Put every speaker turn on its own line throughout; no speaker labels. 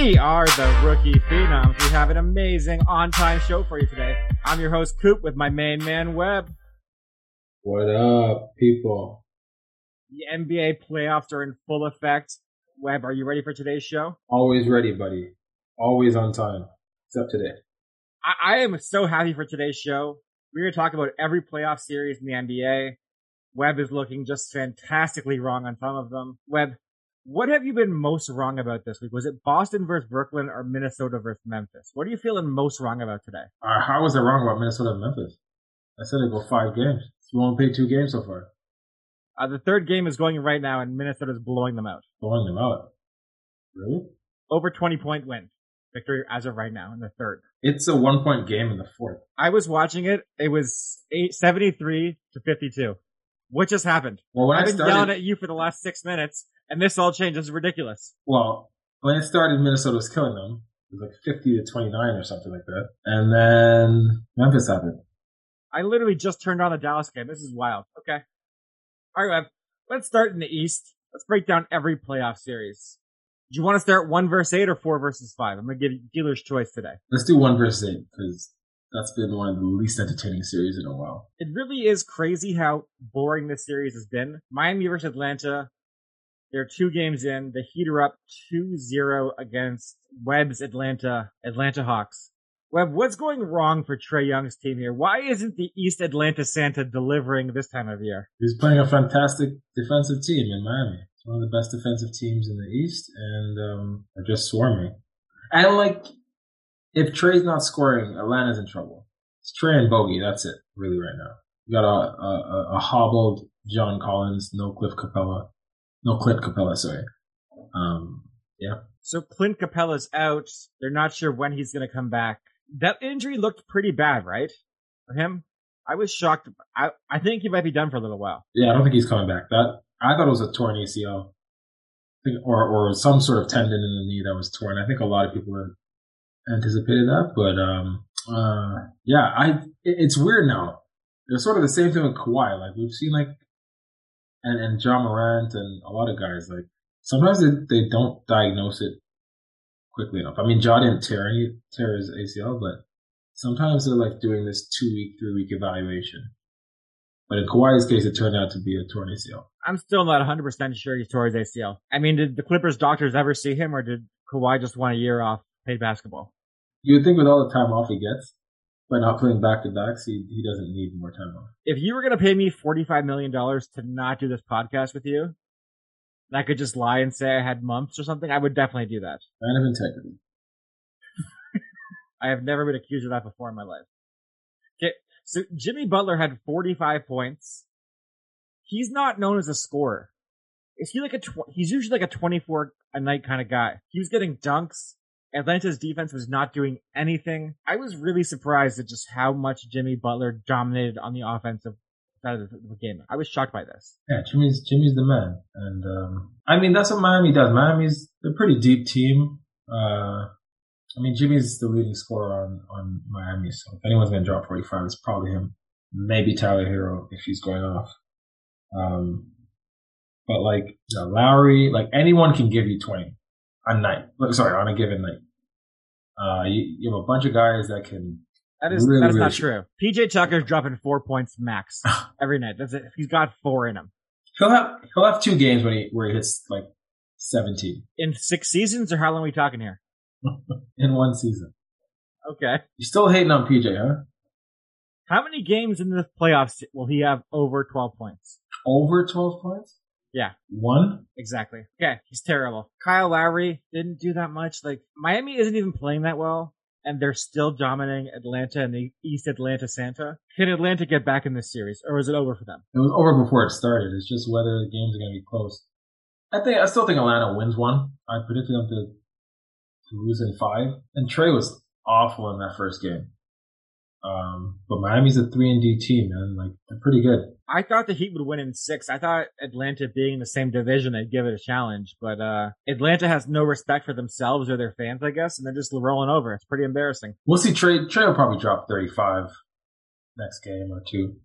We are the Rookie Phenoms. We have an amazing on time show for you today. I'm your host, Coop, with my main man, Webb.
What up, people?
The NBA playoffs are in full effect. Webb, are you ready for today's show?
Always ready, buddy. Always on time. Except today.
I, I am so happy for today's show. We're going to talk about every playoff series in the NBA. Webb is looking just fantastically wrong on some of them. Webb, what have you been most wrong about this week? Was it Boston versus Brooklyn or Minnesota versus Memphis? What are you feeling most wrong about today?
Uh, how was I wrong about Minnesota and Memphis? I said it go five games. We only played two games so far.
Uh, the third game is going right now, and Minnesota's blowing them out.
Blowing them out. Really?
Over 20 point win. Victory as of right now in the third.
It's a one point game in the fourth.
I was watching it. It was eight, 73 to 52. What just happened?
Well, when
I've
I
been
started,
yelling at you for the last six minutes, and this all changed. This ridiculous.
well, when it started, Minnesota was killing them. It was like 50 to 29 or something like that. And then Memphis happened.
I literally just turned on the Dallas game. This is wild. Okay. All right, Webb. Let's start in the East. Let's break down every playoff series. Do you want to start one versus eight or four versus five? I'm going to give you dealer's choice today.
Let's do one versus eight because that's been one of the least entertaining series in a while.
It really is crazy how boring this series has been. Miami versus Atlanta. They're two games in. The Heat are up 2-0 against Webb's Atlanta, Atlanta Hawks. Webb, what's going wrong for Trae Young's team here? Why isn't the East Atlanta Santa delivering this time of year?
He's playing a fantastic defensive team in Miami. It's one of the best defensive teams in the East, and um, are just swarming. And like, if Trae's not scoring, Atlanta's in trouble. It's Trae and Bogey. That's it, really, right now. You got a, a, a hobbled John Collins, no Cliff Capela, no Clint Capela, sorry. Um, yeah.
So Clint Capela's out. They're not sure when he's going to come back. That injury looked pretty bad, right? For him? I was shocked. I, I think he might be done for a little while.
Yeah, I don't think he's coming back. That I thought it was a torn ACL, or or some sort of tendon in the knee that was torn. I think a lot of people anticipated that, but um, uh, yeah, I it, it's weird now. They're sort of the same thing with Kawhi. Like we've seen, like and and Ja Morant and a lot of guys. Like sometimes they they don't diagnose it quickly enough. I mean, Ja didn't tear any tear his ACL, but sometimes they're like doing this two week, three week evaluation. But in Kawhi's case, it turned out to be a torn ACL.
I'm still not 100% sure he tore his ACL. I mean, did the Clippers doctors ever see him or did Kawhi just want a year off paid basketball?
You would think with all the time off he gets, by not playing back to backs, he, he doesn't need more time off.
If you were going to pay me $45 million to not do this podcast with you, and I could just lie and say I had mumps or something, I would definitely do that.
Man of integrity.
I have never been accused of that before in my life. Okay, so Jimmy Butler had 45 points. He's not known as a scorer. Is he like a, tw- he's usually like a 24 a night kind of guy. He was getting dunks. Atlanta's defense was not doing anything. I was really surprised at just how much Jimmy Butler dominated on the offensive side of the, game. I was shocked by this.
Yeah, Jimmy's Jimmy's the man, and um, I mean that's what Miami does. Miami's a pretty deep team. Uh, I mean Jimmy's the leading scorer on on Miami, so if anyone's gonna drop 45, it's probably him. Maybe Tyler Herro if he's going off. Um, but like you know, Lowry, like anyone can give you 20 a night. Sorry, on a given night. Uh, you, you have a bunch of guys that can
That is
Really,
that's
really
not
shoot.
true. PJ Tucker's dropping four points max every night. That's it. He's got four in him.
He'll have he'll have two games when he where he hits like seventeen
In six seasons, or how long are we talking here?
in one season.
Okay.
You're still hating on PJ, huh?
How many games in the playoffs will he have over 12 points?
Over twelve points?
Yeah.
One?
Exactly. Okay, he's terrible. Kyle Lowry didn't do that much. Like Miami isn't even playing that well, and they're still dominating Atlanta and the East Atlanta Santa. Can Atlanta get back in this series, or is it over for them?
It was over before it started. It's just whether the games are gonna be close. I think I still think Atlanta wins one. I predicted them to to lose in five. And Trae was awful in that first game. Um, but Miami's a three and D team, man. Like they're pretty good.
I thought the Heat would win in six. I thought Atlanta being in the same division, they'd give it a challenge. But uh Atlanta has no respect for themselves or their fans, I guess, and they're just rolling over. It's pretty embarrassing.
We'll see. Trae Trae will probably drop thirty five next game or two.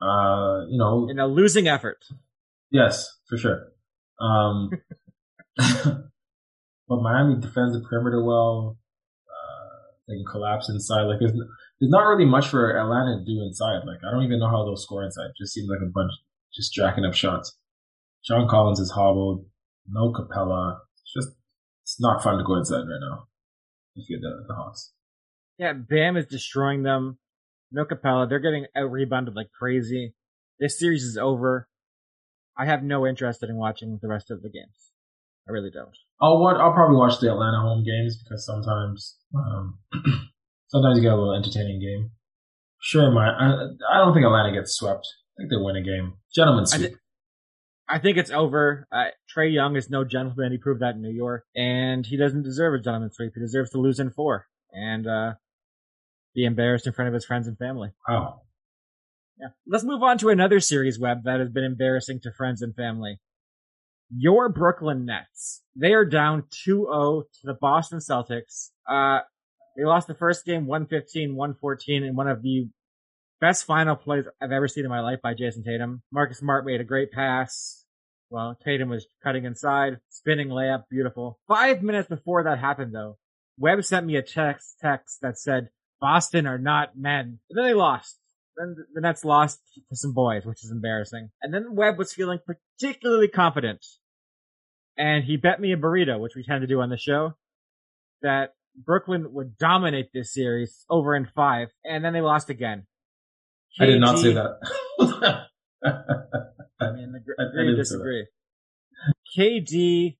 Uh, you know,
In a losing effort.
Yes, for sure. Um, but but Miami defends the perimeter well. Uh, they can collapse inside. Like there's not really much for Atlanta to do inside. Like I don't even know how they'll score inside. It just seems like a bunch just jacking up shots. John Collins is hobbled. No Capela. It's just it's not fun to go inside right now. If you're the, the Hawks.
Yeah, Bam is destroying them. No Capela. They're getting out rebounded like crazy. This series is over. I have no interest in watching the rest of the games. I really don't.
I'll watch, I'll probably watch the Atlanta home games because sometimes um, sometimes you get a little entertaining game. Sure, my I, I don't think Atlanta gets swept. I think they win a game. Gentlemen sweep.
I, th- I think it's over. Uh, Trae Young is no gentleman. He proved that in New York, and he doesn't deserve a gentleman sweep. He deserves to lose in four and uh, be embarrassed in front of his friends and family.
Wow.
Yeah. Let's move on to another series Webb that has been embarrassing to friends and family. Your Brooklyn Nets. They are down 2-0 to the Boston Celtics. Uh, they lost the first game 115, 114 in one of the best final plays I've ever seen in my life by Jayson Tatum. Marcus Smart made a great pass. Well, Tatum was cutting inside, spinning layup, beautiful. Five minutes before that happened though, Webb sent me a text, text that said, Boston are not men. And then they lost. Then the Nets lost to some boys, which is embarrassing. And then Webb was feeling particularly confident. And he bet me a burrito, which we tend to do on the show, that Brooklyn would dominate this series over in five. And then they lost again.
KG, I did not say that.
I mean, agree, disagree. KD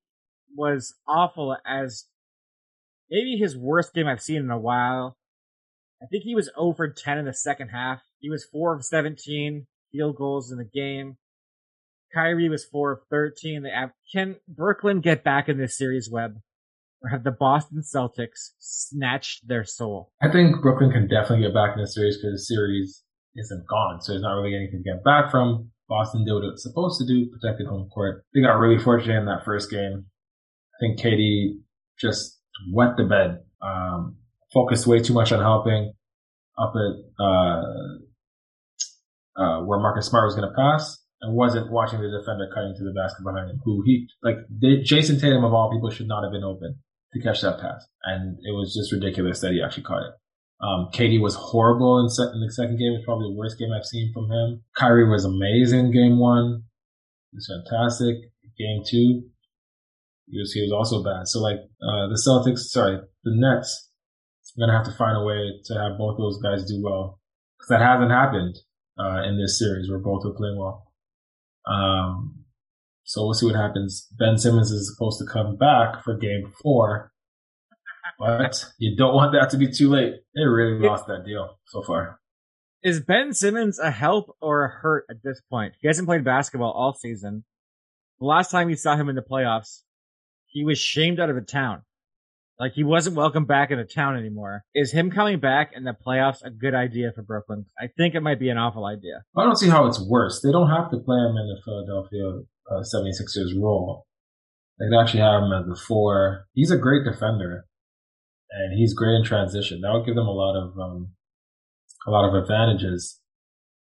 was awful as maybe his worst game I've seen in a while. I think he was oh over 10 in the second half. He was 4 of 17 field goals in the game. Kyrie was 4 of 13. They have, can Brooklyn get back in this series, Webb? Or have the Boston Celtics snatched their soul?
I think Brooklyn can definitely get back in the series because the series isn't gone. So there's not really anything to get back from. Boston did what it was supposed to do, protected home court. They got really fortunate in that first game. I think KD just wet the bed. Um, focused way too much on helping up at uh, uh, where Marcus Smart was going to pass and wasn't watching the defender cutting to the basket behind him. Who he like they, Jayson Tatum of all people should not have been open to catch that pass, and it was just ridiculous that he actually caught it. Um, KD was horrible in, in the second game. It's probably the worst game I've seen from him. Kyrie was amazing game one. He was fantastic. Game two, he was, he was also bad. So like, uh, the Celtics, sorry, the Nets are going to have to find a way to have both those guys do well. Cause that hasn't happened, uh, in this series where both are playing well. Um, so we'll see what happens. Ben Simmons is supposed to come back for game four but you don't want that to be too late. They really lost that deal so far.
Is Ben Simmons a help or a hurt at this point? He hasn't played basketball all season. The last time we saw him in the playoffs, he was shamed out of the town. Like he wasn't welcome back in the town anymore. Is him coming back in the playoffs a good idea for Brooklyn? I think it might be an awful idea.
I don't see how it's worse. They don't have to play him in the Philadelphia uh, 76ers role. They can actually have him as the four. He's a great defender and he's great in transition. That would give them a lot of um, a lot of advantages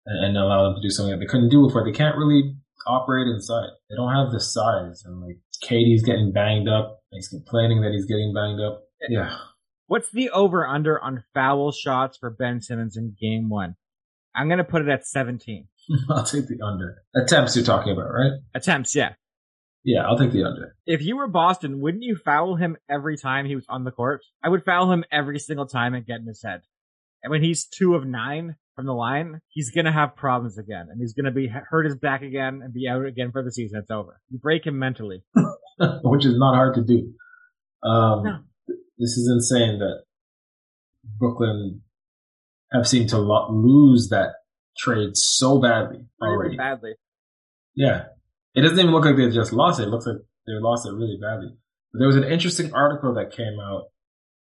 and, and, allow them to do something that they couldn't do before. They can't really operate inside. They don't have the size, and like KD's getting banged up. He's complaining that he's getting banged up. Yeah.
What's the over under on foul shots for Ben Simmons in game one? I'm gonna put it at 17.
I'll take the under. Attempts you're talking about, right?
Attempts, yeah.
Yeah, I'll take the under.
If you were Boston, wouldn't you foul him every time he was on the court? I would foul him every single time and get in his head. And when he's two of nine from the line, he's gonna have problems again, and he's gonna be hurt his back again and be out again for the season. It's over. You break him mentally,
which is not hard to do. Um, no. This is insane that Brooklyn have seemed to lo- lose that trade so badly already.
Badly.
Yeah, it doesn't even look like they just lost it. It looks like they lost it really badly. But there was an interesting article that came out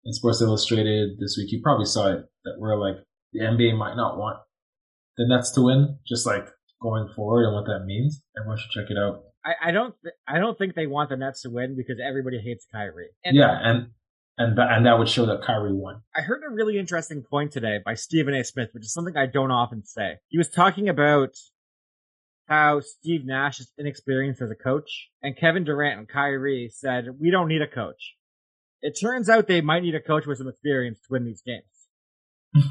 in Sports Illustrated this week. You probably saw it that where like the NBA might not want the Nets to win, just like going forward and what that means. Everyone should check it out.
I, I don't th- I don't think they want the Nets to win because everybody hates Kyrie.
And yeah, and and th- and that would show that Kyrie won.
I heard a really interesting point today by Stephen A. Smith, which is something I don't often say. He was talking about how Steve Nash is inexperienced as a coach, and Kevin Durant and Kyrie said, "We don't need a coach. It turns out they might need a coach with some experience to win these games.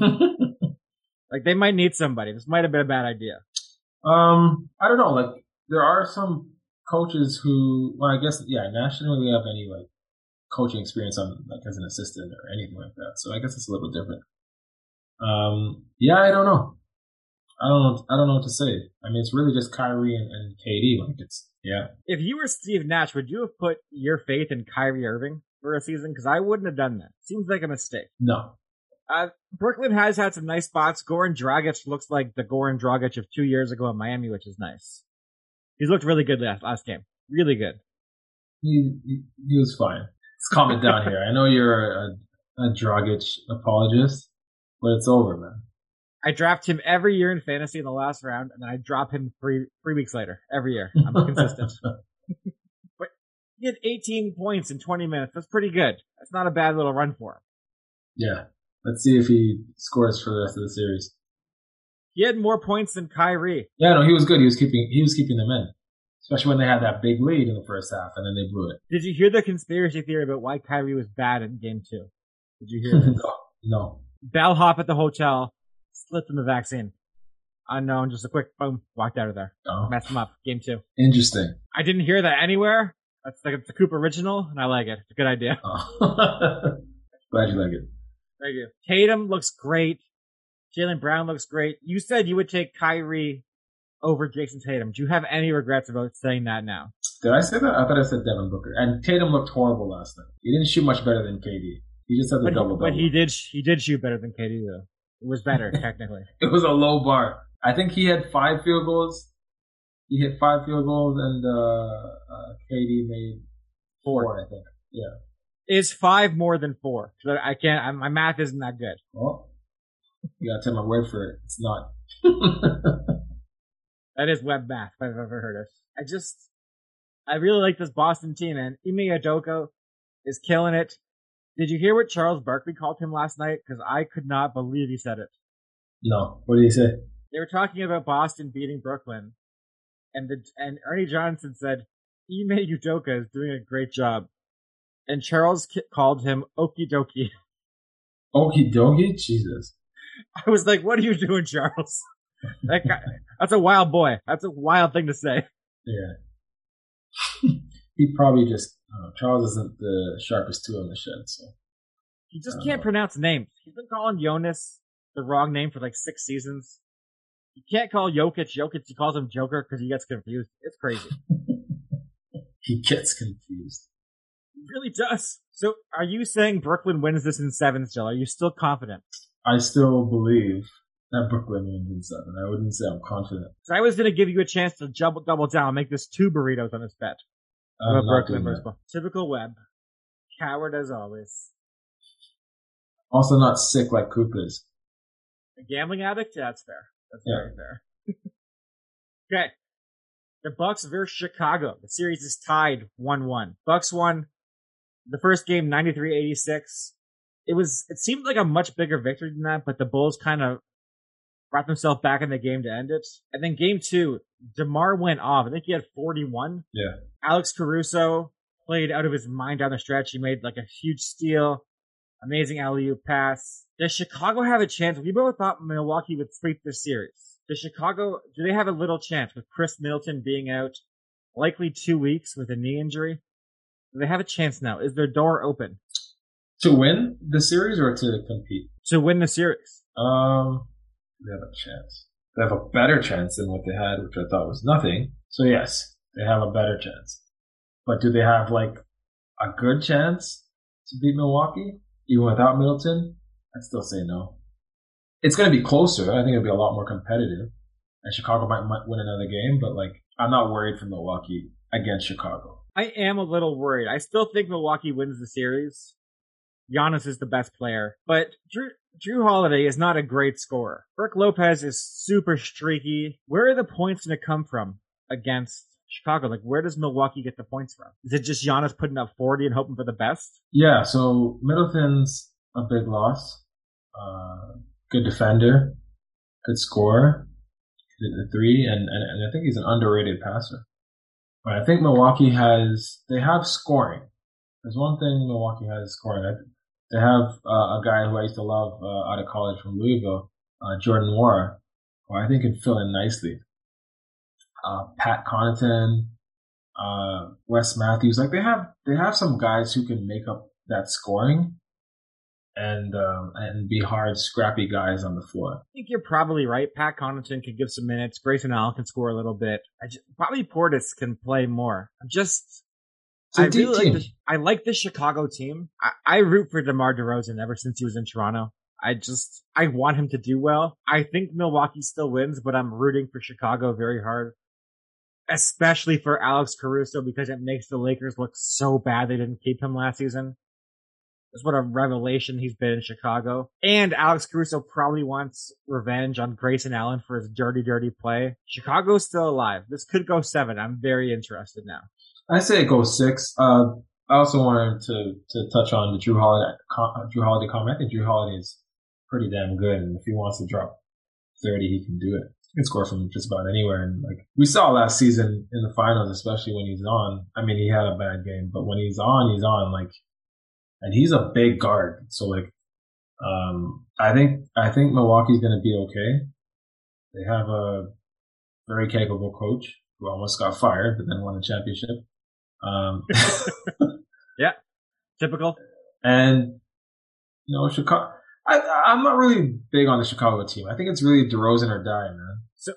like they might need somebody. This might have been a bad idea.
Um, I don't know. Like there are some coaches who, well, I guess, yeah, nationally we have any like coaching experience on like as an assistant or anything like that. So I guess it's a little different. Um, yeah, I don't know. I don't know. I don't know what to say. I mean, it's really just Kyrie and, and KD. Like it's yeah.
If you were Steve Nash, would you have put your faith in Kyrie Irving for a season? Because I wouldn't have done that. Seems like a mistake.
No.
Uh, Brooklyn has had some nice spots. Goran Dragic looks like the Goran Dragic of two years ago in Miami, which is nice. He's looked really good last last game. Really good.
He he, he was fine. Let's calm it down here. I know you're a, a Dragic apologist, but it's over, man.
I draft him every year in fantasy in the last round, and then I drop him three three weeks later every year. I'm consistent. but he had 18 points in 20 minutes. That's pretty good. That's not a bad little run for him.
Yeah. Let's see if he scores for the rest of the series.
He had more points than Kyrie.
Yeah, no, he was good. He was keeping he was keeping them in, especially when they had that big lead in the first half, and then they blew it.
Did you hear the conspiracy theory about why Kyrie was bad in Game Two? Did you hear this?
no, no.
Bellhop at the hotel slipped in the vaccine. Unknown, just a quick boom, walked out of there.
Oh.
Messed him up. Game two.
Interesting.
I didn't hear that anywhere. That's like it's a Coop original, and I like it. It's a good idea.
Oh. Glad you like it.
Thank you. Tatum looks great. Jaylen Brown looks great. You said you would take Kyrie over Jayson Tatum. Do you have any regrets about saying that now?
Did I say that? I thought I said Devin Booker. And Tatum looked horrible last night. He didn't shoot much better than KD. He just had the
But,
double double.
but he did. He did shoot better than KD though. It was better technically.
It was a low bar. I think he had five field goals. He hit five field goals, and uh, uh, KD made four. I think. Yeah.
Is five more than four? I I can't. I, my math isn't that good.
Well, you gotta take my word for it. It's not.
That is Webb math if I've ever heard of. I just, I really like this Boston team, and Ime Udoka is killing it. Did you hear what Charles Barkley called him last night? Because I could not believe he said it.
no. What did he say?
They were talking about Boston beating Brooklyn, and the and Ernie Johnson said Ime Udoka is doing a great job, and Charles ki- called him Okie dokie.
Okie dokie. Jesus.
I was like, "What are you doing, Charles? That guy, that's a wild boy. That's a wild thing to say."
Yeah. he probably just. Uh, Charles isn't the sharpest tool in the shed, so.
He just can't pronounce names. He's been calling Jonas the wrong name for like six seasons. He can't call Jokic Jokic. He calls him Joker because he gets confused. It's crazy.
he gets confused.
He really does. So, are you saying Brooklyn wins this in seven still? Are you still confident?
I still believe that Brooklyn wins in seven. I wouldn't say I'm confident.
So I was going to give you a chance to double, double down, make this two burritos on this bet.
I'm
Brooklyn versus. Typical Webb. Coward as always.
Also, not sick like Coop is.
A gambling addict? Yeah, that's fair. That's
Yeah.
very fair. okay. The Bucks versus Chicago. The series is tied 1-1. Bucks won the first game 93-86. It was it seemed like a much bigger victory than that, but the Bulls kind of brought themselves back in the game to end it. And then game 2, DeMar went off. I think he had 41.
Yeah.
Alex Caruso played out of his mind down the stretch. He made like a huge steal. Amazing alley oop pass. Does Chicago have a chance? We both thought Milwaukee would sweep this series. Does Chicago, do they have a little chance with Khris Middleton being out likely two weeks with a knee injury? Do they have a chance now? Is their door open
To win the series or to compete?
to win the series?
Um, they have a chance. They have a better chance than what they had, which I thought was nothing. So yes, they have a better chance. But do they have like a good chance to beat Milwaukee even without Middleton? I'd still say no. It's going to be closer. I think it'll be a lot more competitive, and Chicago might, might win another game. But like, I'm not worried for Milwaukee against Chicago.
I am a little worried. I still think Milwaukee wins the series. Giannis is the best player, but Drew, Drew Holiday is not a great scorer. Brook Lopez is super streaky. Where are the points going to come from against Chicago? Like, where does Milwaukee get the points from? Is it just Giannis putting up 40 and hoping for the best?
Yeah, so Middleton's a big loss. Uh, good defender, good scorer, the three, and, and, and I think he's an underrated passer. But I think Milwaukee has, they have scoring. there's one thing Milwaukee has scoring. They have uh, a guy who I used to love uh, out of college from Louisville, uh, Jordan Nwora, who I think can fill in nicely. Uh, Pat Connaughton, uh, Wes Matthews, like they have they have some guys who can make up that scoring and um, and be hard, scrappy guys on the floor.
I think you're probably right. Pat Connaughton can give some minutes. Grayson Allen can score a little bit. I just, Bobby Portis can play more. I'm just. I really like the, I like the Chicago team. I, I root for DeMar DeRozan ever since he was in Toronto. I just I want him to do well. I think Milwaukee still wins, but I'm rooting for Chicago very hard. Especially for Alex Caruso because it makes the Lakers look so bad they didn't keep him last season. That's what a revelation he's been in Chicago. And Alex Caruso probably wants revenge on Grayson Allen for his dirty, dirty play. Chicago's still alive. This could go seven. I'm very interested now.
I say it goes six. Uh, I also wanted to to touch on the Drew Holiday Jrue Holiday comment. I think Jrue Holiday is pretty damn good, and if he wants to drop thirty, he can do it. He can score from just about anywhere. And like we saw last season in the finals, especially when he's on. I mean, he had a bad game, but when he's on, he's on. Like and he's a big guard. So like, um, I think I think Milwaukee's going to be okay. They have a very capable coach who almost got fired, but then won a championship. Um,
yeah, typical.
And you know, Chicago. I, I'm not really big on the Chicago team. I think it's really DeRozan or die, man.
So,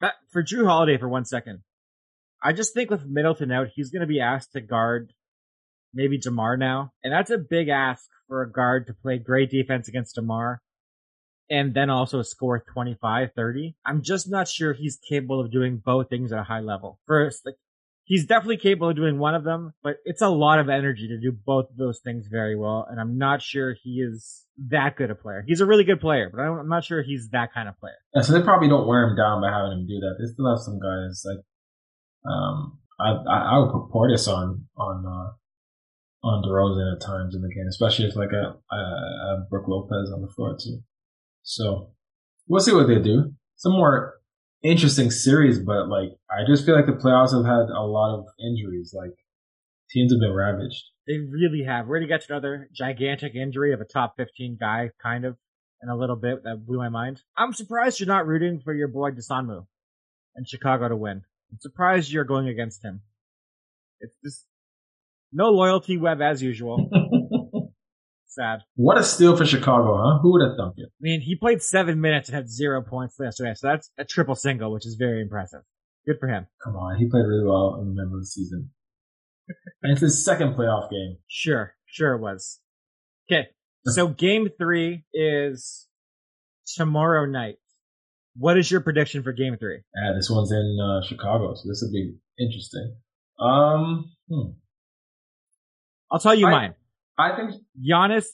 that, for Drew Holiday for one second, I just think with Middleton out, he's going to be asked to guard maybe DeMar now. And that's a big ask for a guard to play great defense against DeMar and then also score 25, 30. I'm just not sure he's capable of doing both things at a high level. First, like, he's definitely capable of doing one of them, but it's a lot of energy to do both of those things very well. And I'm not sure he is that good a player. He's a really good player, but I'm not sure he's that kind of player.
Yeah, so they probably don't wear him down by having him do that. They still have some guys like, um, I, I, I would put Portis on, on, uh, on DeRozan at times in the game, especially if like a, a, a Brook Lopez on the floor too. So we'll see what they do. Some more interesting series, but like I just feel like the playoffs have had a lot of injuries. Like teams have been ravaged.
They really have. We're gonna get to another gigantic injury of a top 15 guy, kind of, in a little bit. That blew my mind. I'm surprised you're not rooting for your boy Dosunmu and Chicago to win. I'm surprised you're going against him. It's just no loyalty Webb as usual. Sad.
What a steal for Chicago, huh? Who would have thunk it?
I mean, he played seven minutes and had zero points yesterday, so that's a triple single, which is very impressive. Good for him.
Come on, he played really well in the middle of the season. and it's his second playoff game.
Sure, sure it was. Okay, so game three is tomorrow night. What is your prediction for game three?
Yeah, this one's in uh, Chicago, so this would be interesting. Um, hmm.
I'll tell you I, mine.
I think
Giannis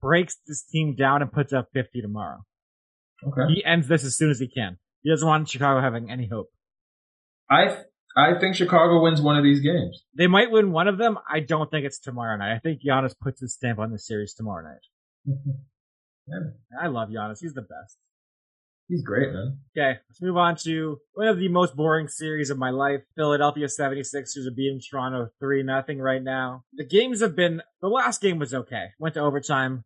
breaks this team down and puts up 50 tomorrow.
Okay.
He ends this as soon as he can. He doesn't want Chicago having any hope.
I I think Chicago wins one of these games.
They might win one of them. I don't think it's tomorrow night. I think Giannis puts his stamp on the series tomorrow night. yeah. I love Giannis. He's the best.
He's great, man.
Okay, let's move on to one of the most boring series of my life. Philadelphia 76ers are beating Toronto 3 nothing right now. The games have been, the last game was okay. Went to overtime.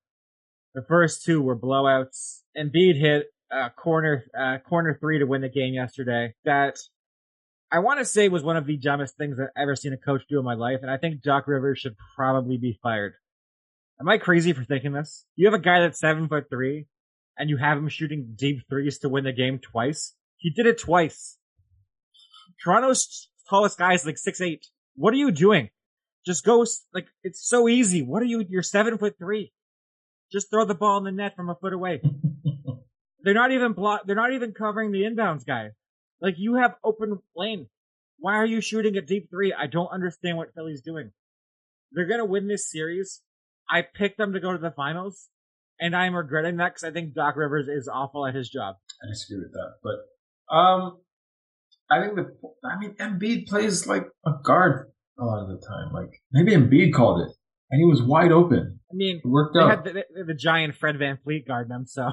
The first two were blowouts. Embiid hit a corner, corner three to win the game yesterday. That I want to say was one of the dumbest things I've ever seen a coach do in my life. And I think Doc Rivers should probably be fired. Am I crazy for thinking this? You have a guy that's seven foot three and you have him shooting deep threes to win the game twice. He did it twice. Toronto's tallest guy is like six eight. What are you doing? Just go like it's so easy. What are you? You're seven foot three. Just throw the ball in the net from a foot away. they're not even block. They're not even covering the inbounds guy. Like you have open lane. Why are you shooting a deep three? I don't understand what Philly's doing. They're gonna win this series. I picked them to go to the finals and I'm regretting that because I think Doc Rivers is awful at his job.
I disagree with that, but um, I think the I mean Embiid plays like a guard a lot of the time. Like maybe Embiid called it, and he was wide open.
I mean,
it worked
they
out.
Had the, the, giant Fred VanVleet guarding them, so.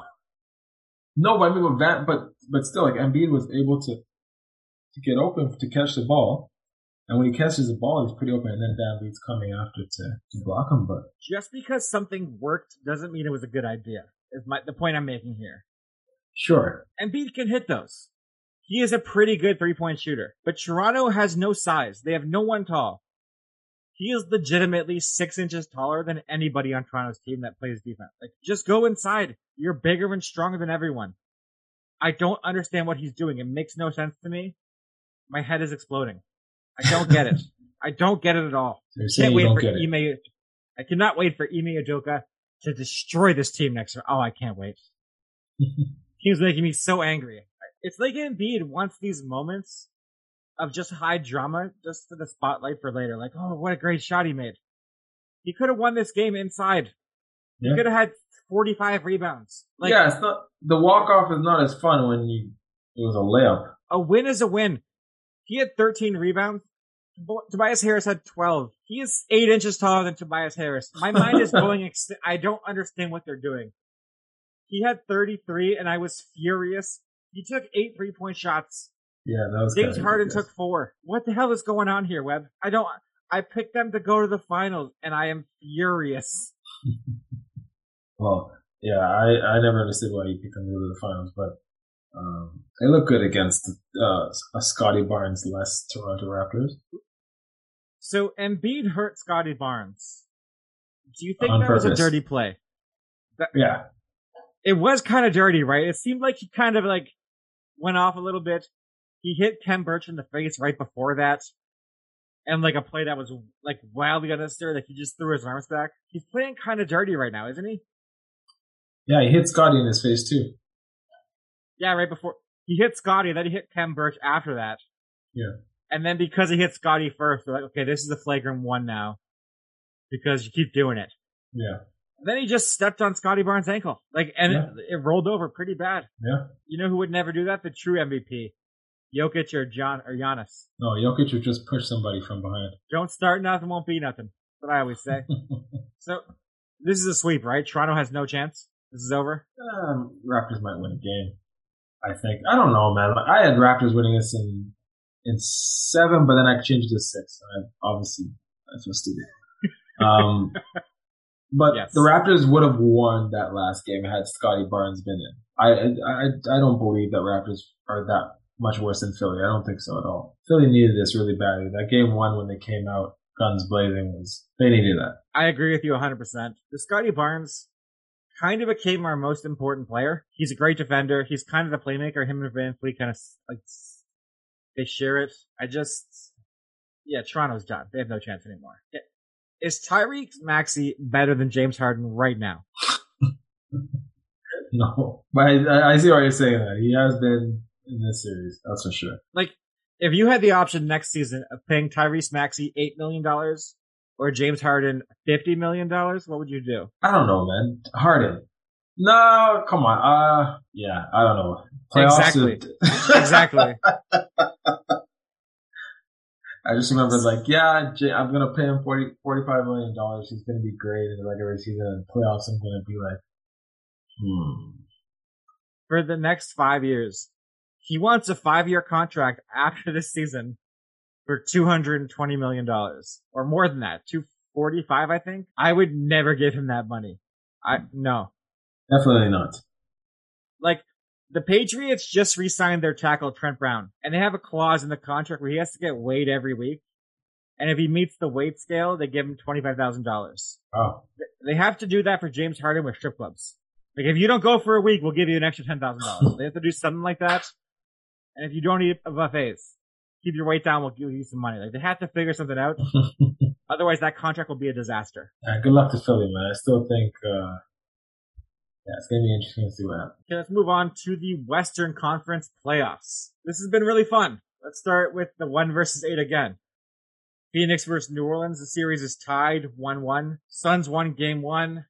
No, but I mean, but Van, but but still, like Embiid was able to to get open to catch the ball, And when he catches the ball, he's pretty open, and then VanVleet's coming after to, to block him. But
just because something worked doesn't mean it was a good idea. Is my the point I'm making here.
Sure.
And Embiid can hit those. He is a pretty good three point shooter, but Toronto has no size. They have no one tall. He is legitimately six inches taller than anybody on Toronto's team that plays defense. Like, just go inside. You're bigger and stronger than everyone. I don't understand what he's doing. It makes no sense to me. My head is exploding. I don't get it. I don't get it at all.
So
Can't wait for Ime. I cannot wait for Ime Udoka to destroy this team next year. Oh, I can't wait. He's making me so angry. It's like Embiid wants these moments of just high drama just for the spotlight for later. Like, oh, what a great shot he made. He could have won this game inside. Yeah. He could have had 45 rebounds.
Like, yeah, it's not, the walk off is not as fun when you, it was a layup.
A win is a win. He had 13 rebounds. Tobias Harris had 12. He is eight inches taller than Tobias Harris. My mind is going, ex- I don't understand what they're doing. He had 33 and I was furious. He took eight three point shots.
Yeah, that was
James Harden took four. What the hell is going on here, Webb? I don't, I picked them to go to the finals and I am furious.
well, yeah, I, I never understood why you picked them to go to the finals, but um, they look good against uh, a Scottie Barnes less Toronto Raptors.
So Embiid hurt Scottie Barnes. Do you think On that purpose. was a dirty play?
That, yeah.
It was kind of dirty, right? It seemed like he kind of like went off a little bit. He hit Khem Birch in the face right before that. And like a play that was like wildly unnecessary, like he just threw his arms back. He's playing kind of dirty right now, isn't he?
Yeah, he hit Scottie in his face too.
Yeah, right before he hit Scottie, then he hit Khem Birch after that.
Yeah.
And then because he hit Scottie first, they're like, okay, this is a flagrant one now. Because you keep doing it.
Yeah.
And then he just stepped on Scottie Barnes' ankle. Like, and yeah. it, it, rolled over pretty bad.
Yeah.
You know who would never do that? The true MVP. Jokic or John or Giannis.
No, Jokic would just push somebody from behind.
Don't start nothing, won't be nothing. That's what I always say. so, this is a sweep, right? Toronto has no chance. This is over.
Um, Raptors might win a game. I think. I don't know, man. I had Raptors winning this in in seven, but then I changed to six. I, obviously, that's what stupid. Um, but yes. the Raptors would have won that last game had Scottie Barnes been in. I, I I don't believe that Raptors are that much worse than Philly. I don't think so at all. Philly needed this really badly. That game one when they came out guns blazing was they needed that.
I agree with you 100%. The Scottie Barnes kind of became our most important player. He's a great defender. He's kind of the playmaker. Him and VanVleet kind of like they share it. I just, yeah, Toronto's done. They have no chance anymore. Is Tyrese Maxey better than James Harden right now?
no, but I, I see why you're saying that. He has been in this series, that's for sure.
Like, if you had the option next season of paying Tyrese Maxey eight million dollars or James Harden fifty million dollars, what would you do?
I don't know, man. Harden. No, come on. Uh, yeah, I don't know.
Playoffs exactly. exactly.
I just remember like, yeah, I'm gonna pay him 40, 45 million dollars. He's gonna be great in the regular season and playoffs. I'm gonna be like, hmm.
For the next five years, he wants a five year contract after this season for two hundred and twenty million dollars or more than that, two forty five, I think. I would never give him that money. I no,
definitely not.
Like the Patriots just re-signed their tackle Trent Brown, and they have a clause in the contract where he has to get weighed every week. And if he meets the weight scale, they give him twenty five thousand dollars.
Oh,
they have to do that for James Harden with strip clubs. Like if you don't go for a week, we'll give you an extra ten thousand dollars. They have to do something like that. And if you don't eat buffets, keep your weight down. We'll give you some money. Like they have to figure something out. Otherwise, that contract will be a disaster.
Yeah, good luck to Philly, man. I still think uh, yeah, it's going to be interesting to see what happens.
Okay, let's move on to the Western Conference playoffs. This has been really fun. Let's start with the one versus eight again. Phoenix versus New Orleans. The series is tied 1-1. Suns won game one,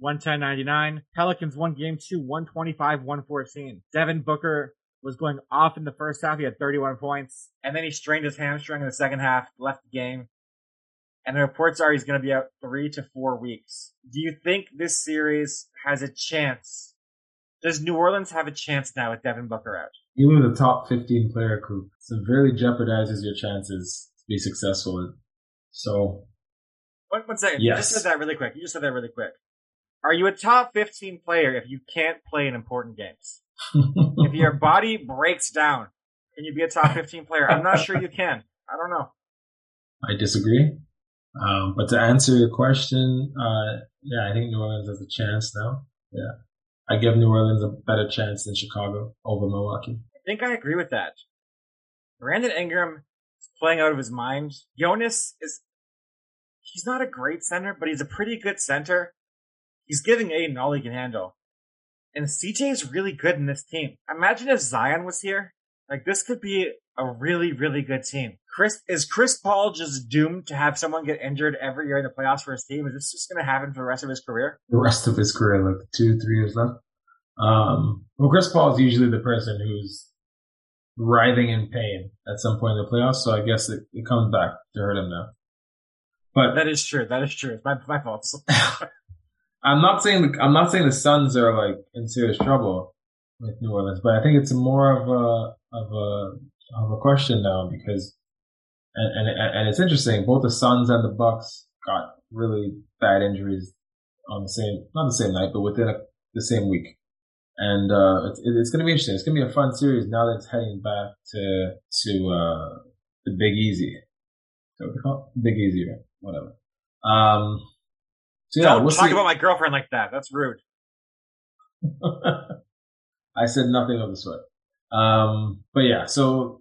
110-99. Pelicans won game two, 125-114. Devin Booker was going off in the first half. He had 31 points. And then he strained his hamstring in the second half, left the game and the reports are he's going to be out three to four weeks. Do you think this series has a chance? Does New Orleans have a chance now with Devin Booker out?
Even with a top 15 player group, it really jeopardizes your chances to be successful. So,
one, one second. Yes. You just said that really quick. You just said that really quick. Are you a top 15 player if you can't play in important games? if your body breaks down, can you be a top 15 player? I'm not sure you can. I don't know.
I disagree. Um, but to answer your question, uh, yeah, I think New Orleans has a chance now. Yeah. I give New Orleans a better chance than Chicago over Milwaukee.
I think I agree with that. Brandon Ingram is playing out of his mind. Jonas is, he's not a great center, but he's a pretty good center. He's giving Ayton all he can handle. And CJ is really good in this team. Imagine if Zion was here. Like this could be a really, really good team. Chris is Chris Paul just doomed to have someone get injured every year in the playoffs for his team? Is this just going to happen for the rest of his career?
The rest of his career, like two, three years left. Um, well, Chris Paul is usually the person who's writhing in pain at some point in the playoffs, so I guess it, it comes back to hurt him now.
But that is true. That is true. It's my my fault.
I'm not saying I'm not saying the Suns are like in serious trouble with New Orleans, but I think it's more of a of a of a question now because and and and it's interesting. Both the Suns and the Bucks got really bad injuries on the same not the same night, but within a, the same week. And uh, it's, it's going to be interesting. It's going to be a fun series now that it's heading back to to uh, the Big Easy. Big Easy, whatever. Um,
yeah, Don't we'll talk see. about my girlfriend like that. That's rude.
I said nothing of the sort. Um, but yeah, so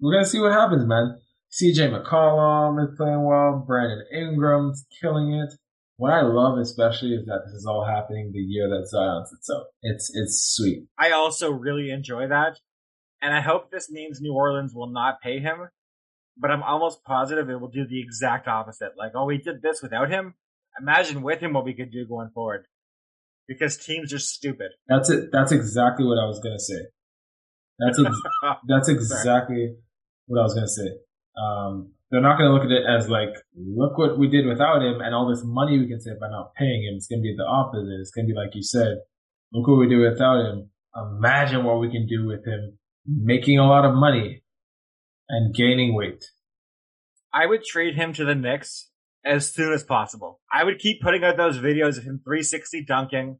we're gonna see what happens, man. CJ McCollum is playing well. Brandon Ingram's killing it. What I love especially is that this is all happening the year that Zion sits out. It's it's sweet.
I also really enjoy that. And I hope this means New Orleans will not pay him. But I'm almost positive it will do the exact opposite. Like, oh, we did this without him. Imagine with him what we could do going forward. Because teams are stupid.
That's it. That's exactly what I was gonna say. That's ex- that's exactly what I was gonna say. Um, they're not going to look at it as like, look what we did without him and all this money we can save by not paying him. It's going to be the opposite. It's going to be like you said, look what we do without him. Imagine what we can do with him making a lot of money and gaining weight.
I would trade him to the Knicks as soon as possible. I would keep putting out those videos of him 360 dunking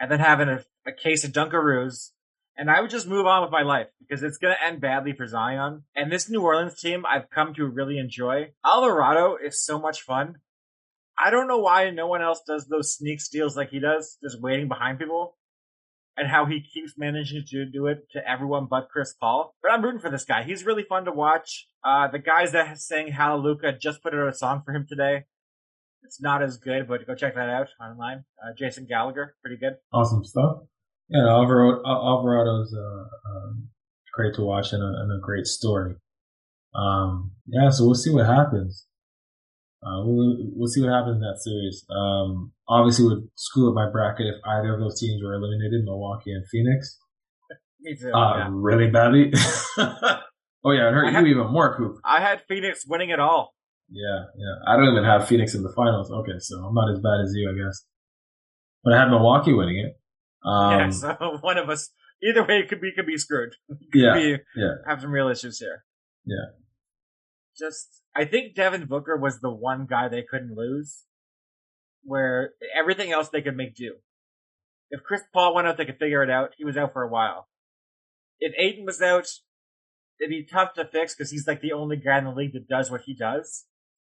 and then having a, a case of Dunkaroos and I would just move on with my life because it's going to end badly for Zion. And this New Orleans team I've come to really enjoy. Alvarado is so much fun. I don't know why no one else does those sneak steals like he does, just waiting behind people. And how he keeps managing to do it to everyone but Chris Paul. But I'm rooting for this guy. He's really fun to watch. Uh, the guys that sang Hallelujah just put out a song for him today. It's not as good, but go check that out online. Uh, Jason Gallagher, pretty good.
Awesome stuff. Yeah, Alvarado, Alvarado's uh, um, great to watch and a, and a great story. Um, yeah, so we'll see what happens. Uh, we'll, we'll see what happens in that series. Um, obviously would screw up my bracket if either of those teams were eliminated, Milwaukee and Phoenix.
Me too.
Uh,
yeah.
really badly. oh yeah, it hurt I you had, even more, Coop.
I had Phoenix winning it all.
Yeah, yeah. I don't even have Phoenix in the finals. Okay, so I'm not as bad as you, I guess. But I had Milwaukee winning it.
Um, yeah, so one of us, either way, it could be could be screwed. Could
yeah,
be,
yeah,
have some real issues here.
Yeah,
just I think Devin Booker was the one guy they couldn't lose, where everything else they could make do. If Chris Paul went out, they could figure it out. He was out for a while. If Ayton was out, it'd be tough to fix because he's like the only guy in the league that does what he does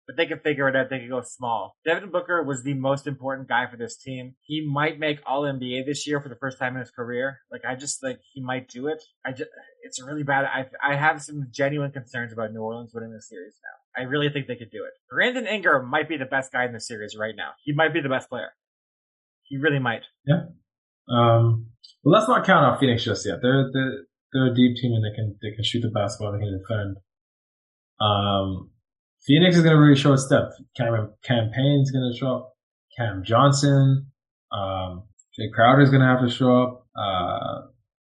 but they could figure it out. They could go small. Devin Booker was the most important guy for this team. He might make All NBA this year for the first time in his career. Like I just like he might do it. I just it's really bad. I I have some genuine concerns about New Orleans winning this series now. I really think they could do it. Brandon Ingram might be the best guy in the series right now. He might be the best player. He really might.
Yeah. Um. Well, let's not count out Phoenix just yet. They're they're, they're a deep team and they can they can shoot the basketball. They can defend. Um. Phoenix is going to really show its depth. Cameron Cam is going to show up. Cam Johnson. Um, Jae Crowder is going to have to show up. Uh,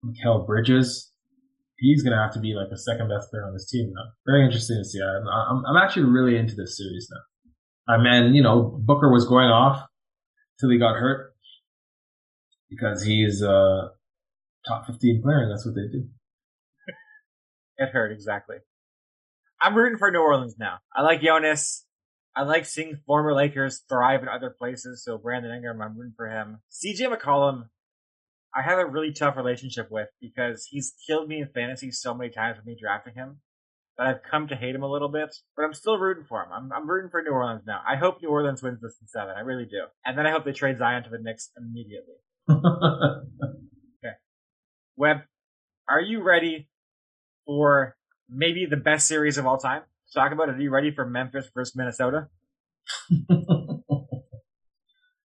Mikal Bridges. He's going to have to be like the second best player on this team now. Very interesting to see. I'm, I'm, I'm actually really into this series now. I mean, you know, Booker was going off till he got hurt because he's a top 15 player and that's what they do.
it hurt, exactly. I'm rooting for New Orleans now. I like Jonas. I like seeing former Lakers thrive in other places. So Brandon Ingram, I'm rooting for him. CJ McCollum, I have a really tough relationship with because he's killed me in fantasy so many times with me drafting him that I've come to hate him a little bit. But I'm still rooting for him. I'm, I'm rooting for New Orleans now. I hope New Orleans wins this in seven. I really do. And then I hope they trade Zion to the Knicks immediately. okay. Webb, are you ready for maybe the best series of all time? talk about it. Are you ready for Memphis versus Minnesota?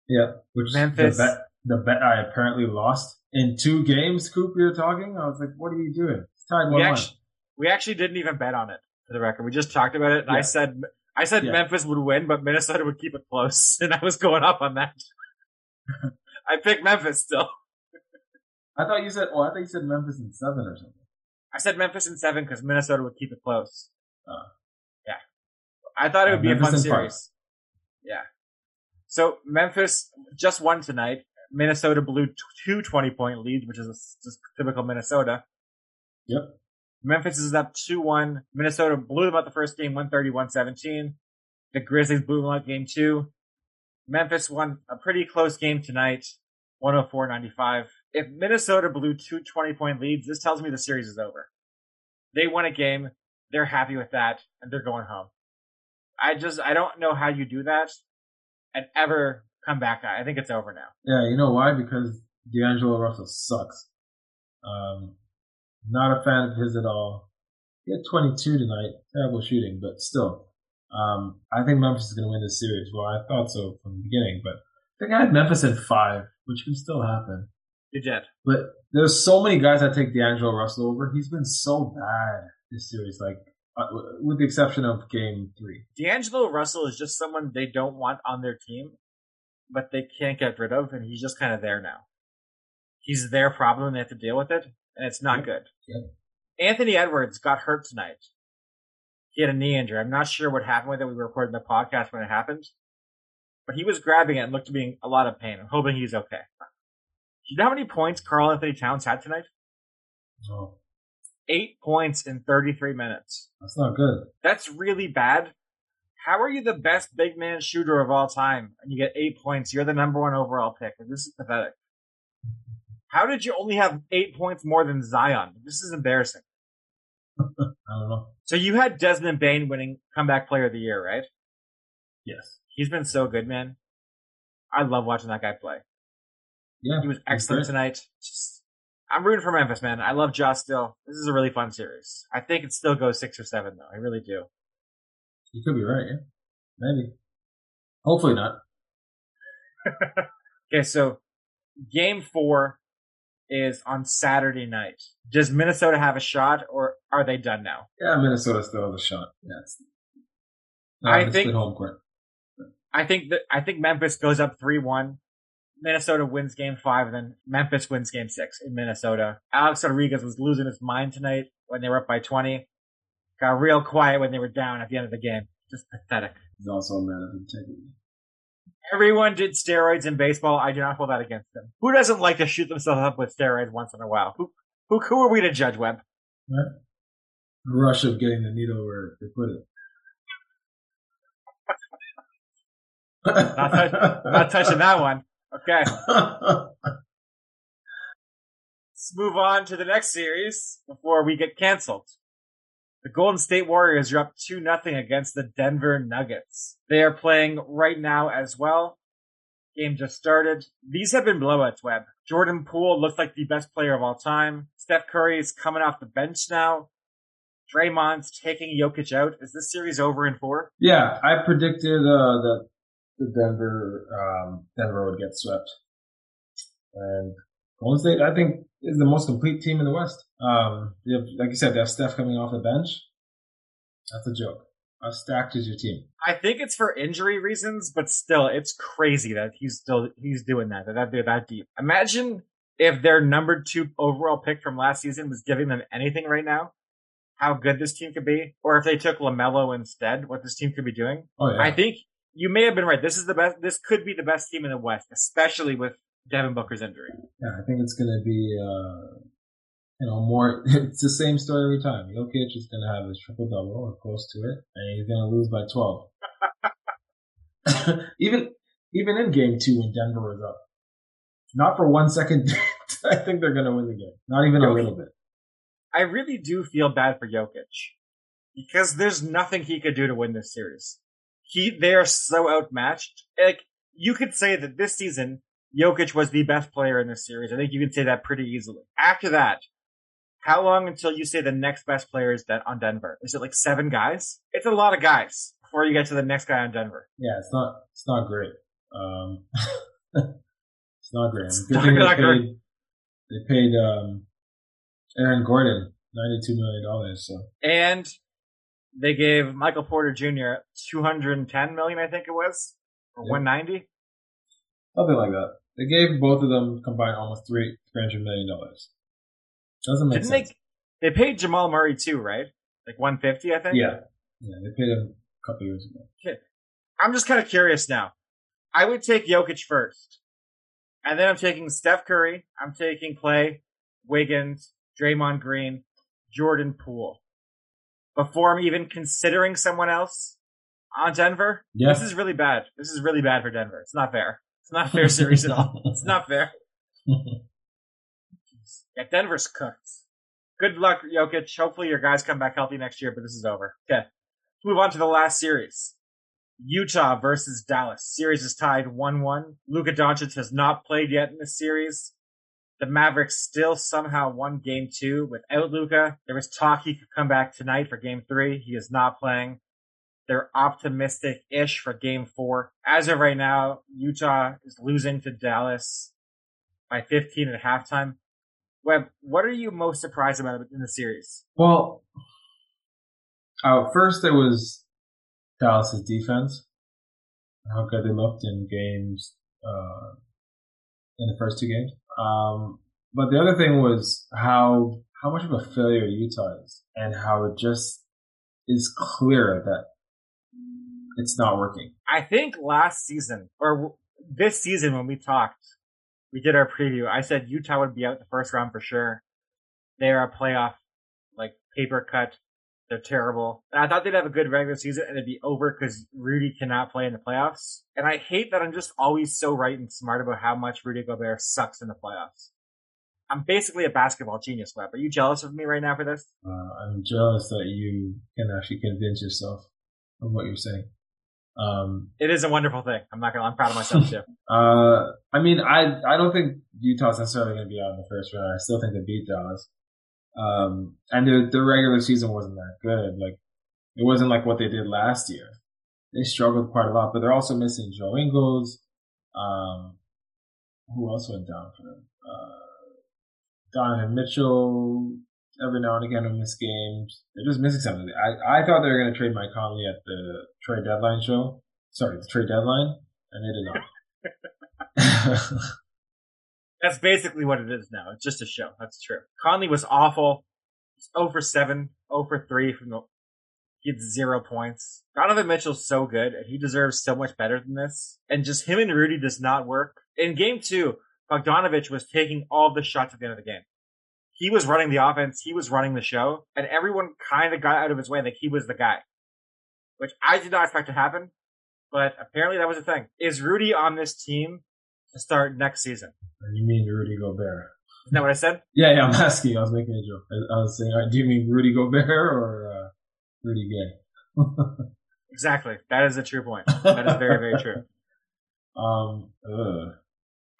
yeah, which Memphis. The bet, the bet I apparently lost in two games. Coop, you're talking. I was like, "What are you doing?" It's tied one
we actually, we actually didn't even bet on it for the record. We just talked about it, and yeah. I said I said yeah. Memphis would win, but Minnesota would keep it close, and I was going up on that. I picked Memphis still.
I thought you said. Well, I thought you said Memphis in seven or something.
I said Memphis in seven because Minnesota would keep it close. Uh, I thought it would be a fun series. Yeah. So Memphis just won tonight. Minnesota blew two 20 point leads, which is just typical Minnesota.
Yep.
Memphis is up 2-1. Minnesota blew them out the first game, 131-17. The Grizzlies blew them out game two. Memphis won a pretty close game tonight, 104-95. If Minnesota blew two 20 point leads, this tells me the series is over. They won a game. They're happy with that and they're going home. I just I don't know how you do that and ever come back. I think it's over now.
Yeah, you know why? Because D'Angelo Russell sucks. Um, not a fan of his at all. He had 22 tonight. Terrible shooting, but still. Um, I think Memphis is going to win this series. Well, I thought so from the beginning, but I think I had Memphis in five, which can still happen.
You did.
But there's so many guys that take D'Angelo Russell over. He's been so bad this series. Like, uh, with the exception of game three.
D'Angelo Russell is just someone they don't want on their team, but they can't get rid of, and he's just kind of there now. He's their problem, and they have to deal with it, and it's not good. Anthony Edwards got hurt tonight. He had a knee injury. I'm not sure what happened with it. We recorded the podcast when it happened, but he was grabbing it and looked to be in a lot of pain. I'm hoping he's okay. Do you know how many points Karl-Anthony Towns had tonight?
No
eight points in 33 minutes.
That's not good.
That's really bad. How are you the best big man shooter of all time and you get eight points? You're the number one overall pick. This is pathetic. How did you only have eight points more than Zion? This is embarrassing.
I don't know.
So you had Desmond Bane winning comeback player of the year, right?
Yes.
He's been so good, man. I love watching that guy play.
Yeah.
He was excellent tonight. Just I'm rooting for Memphis, man. I love Josh still. This is a really fun series. I think it still goes six or seven, though. I really do.
You could be right, yeah. Maybe. Hopefully not.
okay, so game four is on Saturday night. Does Minnesota have a shot, or are they done now?
Yeah, Minnesota still has a shot. Yes.
No, I think home court. I think that I think Memphis goes up three one. Minnesota wins game five, and then Memphis wins game six in Minnesota. Alex Rodriguez was losing his mind tonight when they were up by 20. Got real quiet when they were down at the end of the game. Just pathetic.
He's also a man of integrity.
Everyone did steroids in baseball. I do not hold that against them. Who doesn't like to shoot themselves up with steroids once in a while? Who who, who are we to judge, Webb?
Right. The rush of getting the needle where they put it.
not, touch, not touching that one. Okay. Let's move on to the next series before we get canceled. The Golden State Warriors are up 2 nothing against the Denver Nuggets. They are playing right now as well. Game just started. These have been blowouts, Webb. Jordan Poole looks like the best player of all time. Steph Curry is coming off the bench now. Draymond's taking Jokic out. Is this series over in four?
Yeah, I predicted uh, that the Denver um, Denver would get swept. And Golden State, I think, is the most complete team in the West. Um, have, like you said, they have Steph coming off the bench. That's a joke. How stacked is your team?
I think it's for injury reasons, but still, it's crazy that he's still he's doing that. That they're that deep. Imagine if their number two overall pick from last season was giving them anything right now. How good this team could be, or if they took Lamelo instead, what this team could be doing.
Oh, yeah.
I think you may have been right. This is the best. This could be the best team in the West, especially with Devin Booker's injury.
Yeah, I think it's going to be uh, you know, more. It's the same story every time. Jokic is going to have his triple double or close to it, and he's going to lose by twelve. even even in game two when Denver was up, not for one second, I think they're going to win the game. Not even a little bit.
I really do feel bad for Jokic because there's nothing he could do to win this series. He they are so outmatched. Like you could say that this season Jokic was the best player in this series. I think you can say that pretty easily. After that, how long until you say the next best player is on Denver? Is it like seven guys? It's a lot of guys before you get to the next guy on Denver.
Yeah, it's not it's not great. Um, it's not great.
It's not- not
paid,
great.
they paid um, Aaron Gordon ninety two million dollars. So
And they gave Michael Porter Jr. 210 million, I think it was, or
Yeah.
190.
something like that. They gave both of them combined almost three three hundred million dollars. Doesn't make
Didn't
sense.
they? They paid Jamal Murray too, right? Like 150, I think.
Yeah, yeah, they paid him a couple years ago.
I'm just kind of curious now. I would take Jokic first. And then I'm taking Steph Curry. I'm taking Clay, Wiggins, Draymond Green, Jordan Poole. Before I'm even considering someone else on Denver.
Yeah.
This is really bad. This is really bad for Denver. It's not fair. It's not fair series at all. It's not fair. Yeah, Denver's cooked. Good luck, Jokic. Hopefully your guys come back healthy next year, but this is over. Okay. Let's move on to the last series. Utah versus Dallas. Series is tied 1-1. Luka Doncic has not played yet in this series. The Mavericks still somehow won game two without Luka. There was talk he could come back tonight for game three. He is not playing. They're optimistic-ish for game four. As of right now, Utah is losing to Dallas by 15 at halftime. Webb, what are you most surprised about in the series?
Well, uh, first it was Dallas's defense, how good they looked in games uh, in the first two games. Um, but the other thing was how how much of a failure Utah is, and how it just is clear that it's not working.
I think last season or this season when we talked, we did our preview. I said Utah would be out the first round for sure. They're a playoff like paper cut. They're terrible. And I thought they'd have a good regular season and it'd be over because Rudy cannot play in the playoffs. And I hate that I'm just always so right and smart about how much Rudy Gobert sucks in the playoffs. I'm basically a basketball genius, Webb. Are you jealous of me right now for this?
Uh, I'm jealous that you can actually convince yourself of what you're saying. Um,
It is a wonderful thing. I'm not gonna. I'm proud of myself too.
Uh, I mean, I I don't think Utah's necessarily going to be out in the first round. I still think they beat Dallas. Um, and their their regular season wasn't that good. Like it wasn't like what they did last year. They struggled quite a lot, but they're also missing Joe Ingles. Um, who else went down for them? Uh, Donovan Mitchell. Every now and again, will miss games. They're just missing something. I I thought they were going to trade Mike Conley at the trade deadline show. Sorry, the trade deadline, and they did not.
That's basically what it is now. It's just a show. That's true. Conley was awful. He's 0 for 7, 0 for 3 from the. He had zero points. Donovan Mitchell's so good, and he deserves so much better than this. And just him and Rudy does not work. In game two, Bogdanovich was taking all the shots at the end of the game. He was running the offense, he was running the show, and everyone kind of got out of his way like he was the guy. Which I did not expect to happen, but apparently that was a thing. Is Rudy on this team to start next season?
you mean Rudy Gobert?
Isn't that what I said?
Yeah, yeah. I'm asking. I was making a joke. I, I was saying, uh, do you mean Rudy Gobert or uh, Rudy Gay?
Exactly. That is a true point. That is very, very true.
Um, ugh.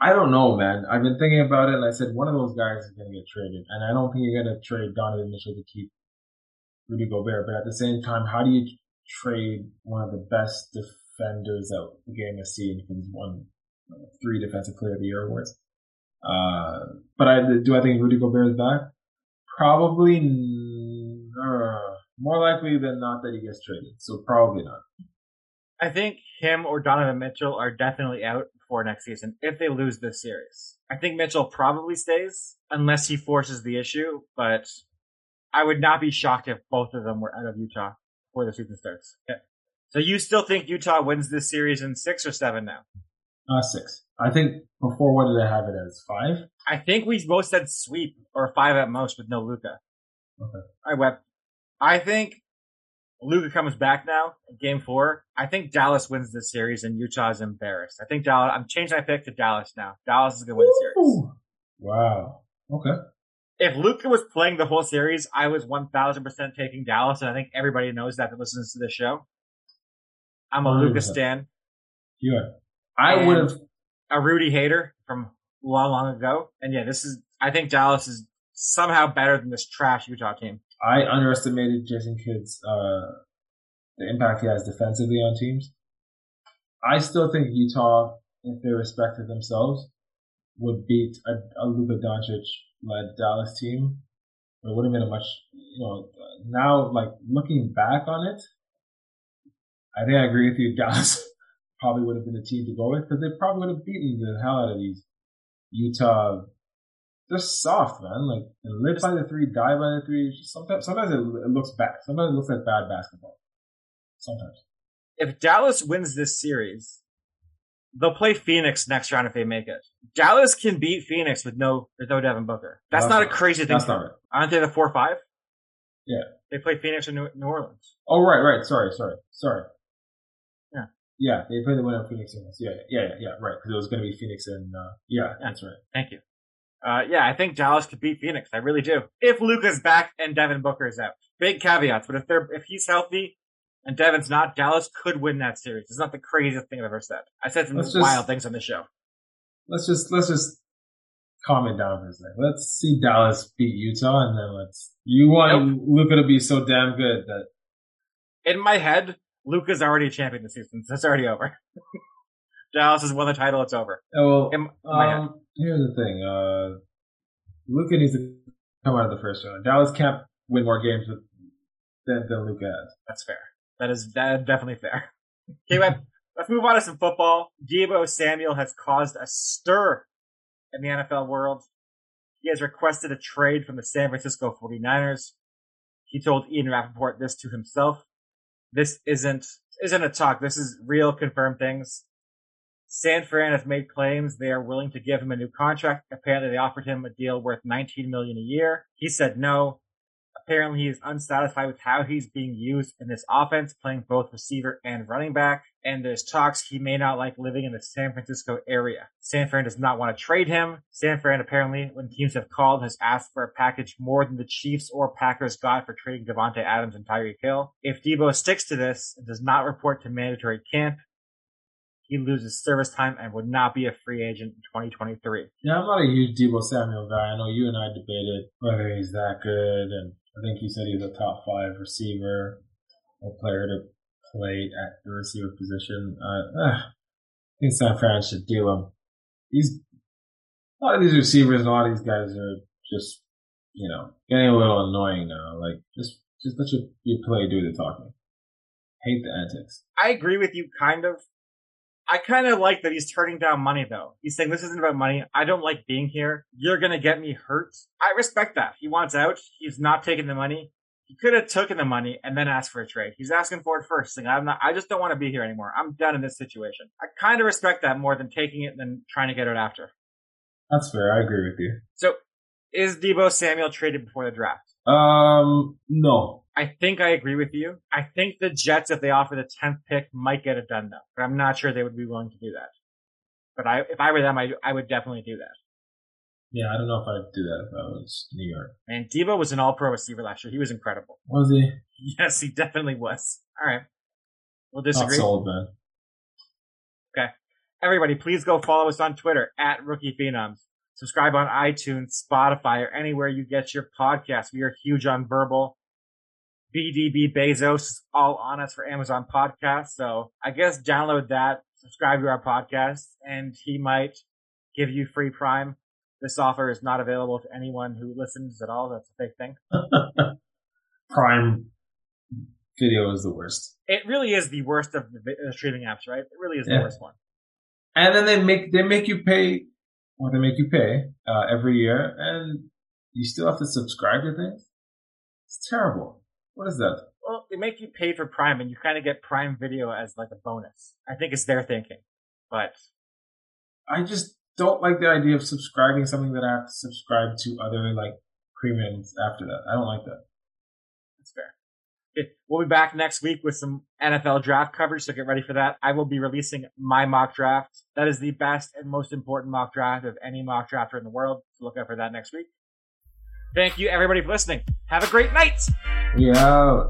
I don't know, man. I've been thinking about it, and I said one of those guys is going to get traded, and I don't think you're going to trade Donovan Mitchell to keep Rudy Gobert. But at the same time, how do you trade one of the best defenders that the game has seen? Won uh, three Defensive Player of the Year awards. Uh, but I do I think Rudy Gobert is back? Probably uh, more likely than not that he gets traded. So probably not.
I think him or Donovan Mitchell are definitely out for next season if they lose this series. I think Mitchell probably stays unless he forces the issue, but I would not be shocked if both of them were out of Utah before the season starts. Okay. So you still think Utah wins this series in six or seven now?
Uh, six. I think before what did I have it as five?
I think we both said sweep or five at most with no Luka.
Okay.
I went. I think Luka comes back now game four. I think Dallas wins this series and Utah is embarrassed. I think Dallas, I'm changing my pick to Dallas now. Dallas is going to win the series.
Wow. Okay.
If Luka was playing the whole series, I was 1000% taking Dallas, and I think everybody knows that that listens to the show. I'm a Luka stan,
You are. I would have.
a Rudy hater from long, long ago. And yeah, this is, I think Dallas is somehow better than this trash Utah team.
I underestimated Jason Kidd's uh, the impact he has defensively on teams. I still think Utah, if they respected themselves, would beat a, a Luka Doncic led Dallas team. It would have been a much, you know, now like looking back on it, I think I agree with you. Dallas probably would have been the team to go with because they probably would have beaten the hell out of these Utah. They're soft, man. Like they live by the three, die by the three. Sometimes, sometimes it, it looks bad. Sometimes it looks like bad basketball. Sometimes.
If Dallas wins this series, they'll play Phoenix next round if they make it. Dallas can beat Phoenix with no, with no Devin Booker. That's,
That's
not a crazy thing.
That's not right.
Aren't they the four five?
Yeah.
They play Phoenix in New, New Orleans.
Oh, right, right. Sorry, sorry, sorry.
Yeah.
They played the winner of Phoenix. Suns. Yeah, yeah, yeah, yeah, right. Because it was going to be Phoenix and, uh, yeah, that's right.
Thank you. Uh, yeah, I think Dallas could beat Phoenix. I really do. If Luka's back and Devin Booker is out. Big caveats, but if they're, if he's healthy and Devin's not, Dallas could win that series. It's not the craziest thing I've ever said. I said some
Let's just-
wild things on the show.
Let's just, let's just calm it down for a second. Let's see Dallas beat Utah and then let's, you want Luka to be so damn good that,
In my head, Luka's already a champion this season. So it's already over. Dallas has won the title. It's over.
oh, well,
In head.
um, here's the thing, uh, Luka needs to come out of the first round. Dallas can't win more games with, than, than Luka has.
That's fair. That is that is definitely fair. Okay, wait, let's move on to some football. Deebo Samuel has caused a stir in the NFL world. He has requested a trade from the San Francisco 49ers. He told Ian Rapoport this to himself. This isn't isn't a talk. This is real confirmed things. San Fran has made claims they are willing to give him a new contract. Apparently they offered him a deal worth 19 million a year. He said no. Apparently, he is unsatisfied with how he's being used in this offense, playing both receiver and running back. And there's talks he may not like living in the San Francisco area. San Fran does not want to trade him. San Fran apparently, when teams have called, has asked for a package more than the Chiefs or Packers got for trading Davante Adams and Tyreek Hill. If Deebo sticks to this and does not report to mandatory camp, he loses service time and would not be a free agent in 2023.
Yeah, I'm not a huge Deebo Samuel guy. I know you and I debated whether he's that good, and I think you said he's a top five receiver, a player to play at the receiver position. Uh, uh, I think San Fran should deal him. He's a lot of these receivers and a lot of these guys are just, you know, getting a little annoying now. Like, just just let your, your play do the talking. Hate the antics.
I agree with you, kind of. I kind of like that he's turning down money, though. He's saying, this isn't about money. I don't like being here. You're going to get me hurt. I respect that. He wants out. He's not taking the money. He could have taken the money and then asked for a trade. He's asking for it first, saying, I'm not, I just don't want to be here anymore. I'm done in this situation. I kind of respect that more than taking it and then trying to get it after.
That's fair. I agree with you.
So, is Deebo Samuel traded before the draft?
Um, no.
I think I agree with you. I think the Jets, if they offer the 10th pick, might get it done though. But I'm not sure they would be willing to do that. But I, if I were them, I, I would definitely do that.
Yeah, I don't know if I'd do that if I was New York.
And Deebo was an all pro receiver last year. He was incredible.
Was he?
Yes, he definitely was. All right. We'll disagree.
Not sold, man. Okay.
Everybody, please go follow us on Twitter at Rookie Phenoms. Subscribe on iTunes, Spotify, or anywhere you get your podcasts. We are huge on Verbal. BDB Bezos is all on us for Amazon Podcasts. So I guess download that, subscribe to our podcast, and he might give you free Prime. This offer is not available to anyone who listens at all. That's a big thing.
Prime Video is the worst.
It really is the worst of the uh, streaming apps, right? It really is the worst one.
And then they make they make you pay, or they make you pay uh, every year, and you still have to subscribe to things. It's terrible. What is that?
Well, they make you pay for Prime, and you kind of get Prime Video as like a bonus. I think it's their thinking, but
I just don't like the idea of subscribing something that I have to subscribe to other like premiums after that. I don't like that.
We'll be back next week with some NFL draft coverage, so get ready for that. I will be releasing my mock draft. That is the best and most important mock draft of any mock drafter in the world. So look out for that next week. Thank you everybody for listening. Have a great night.
Yeah.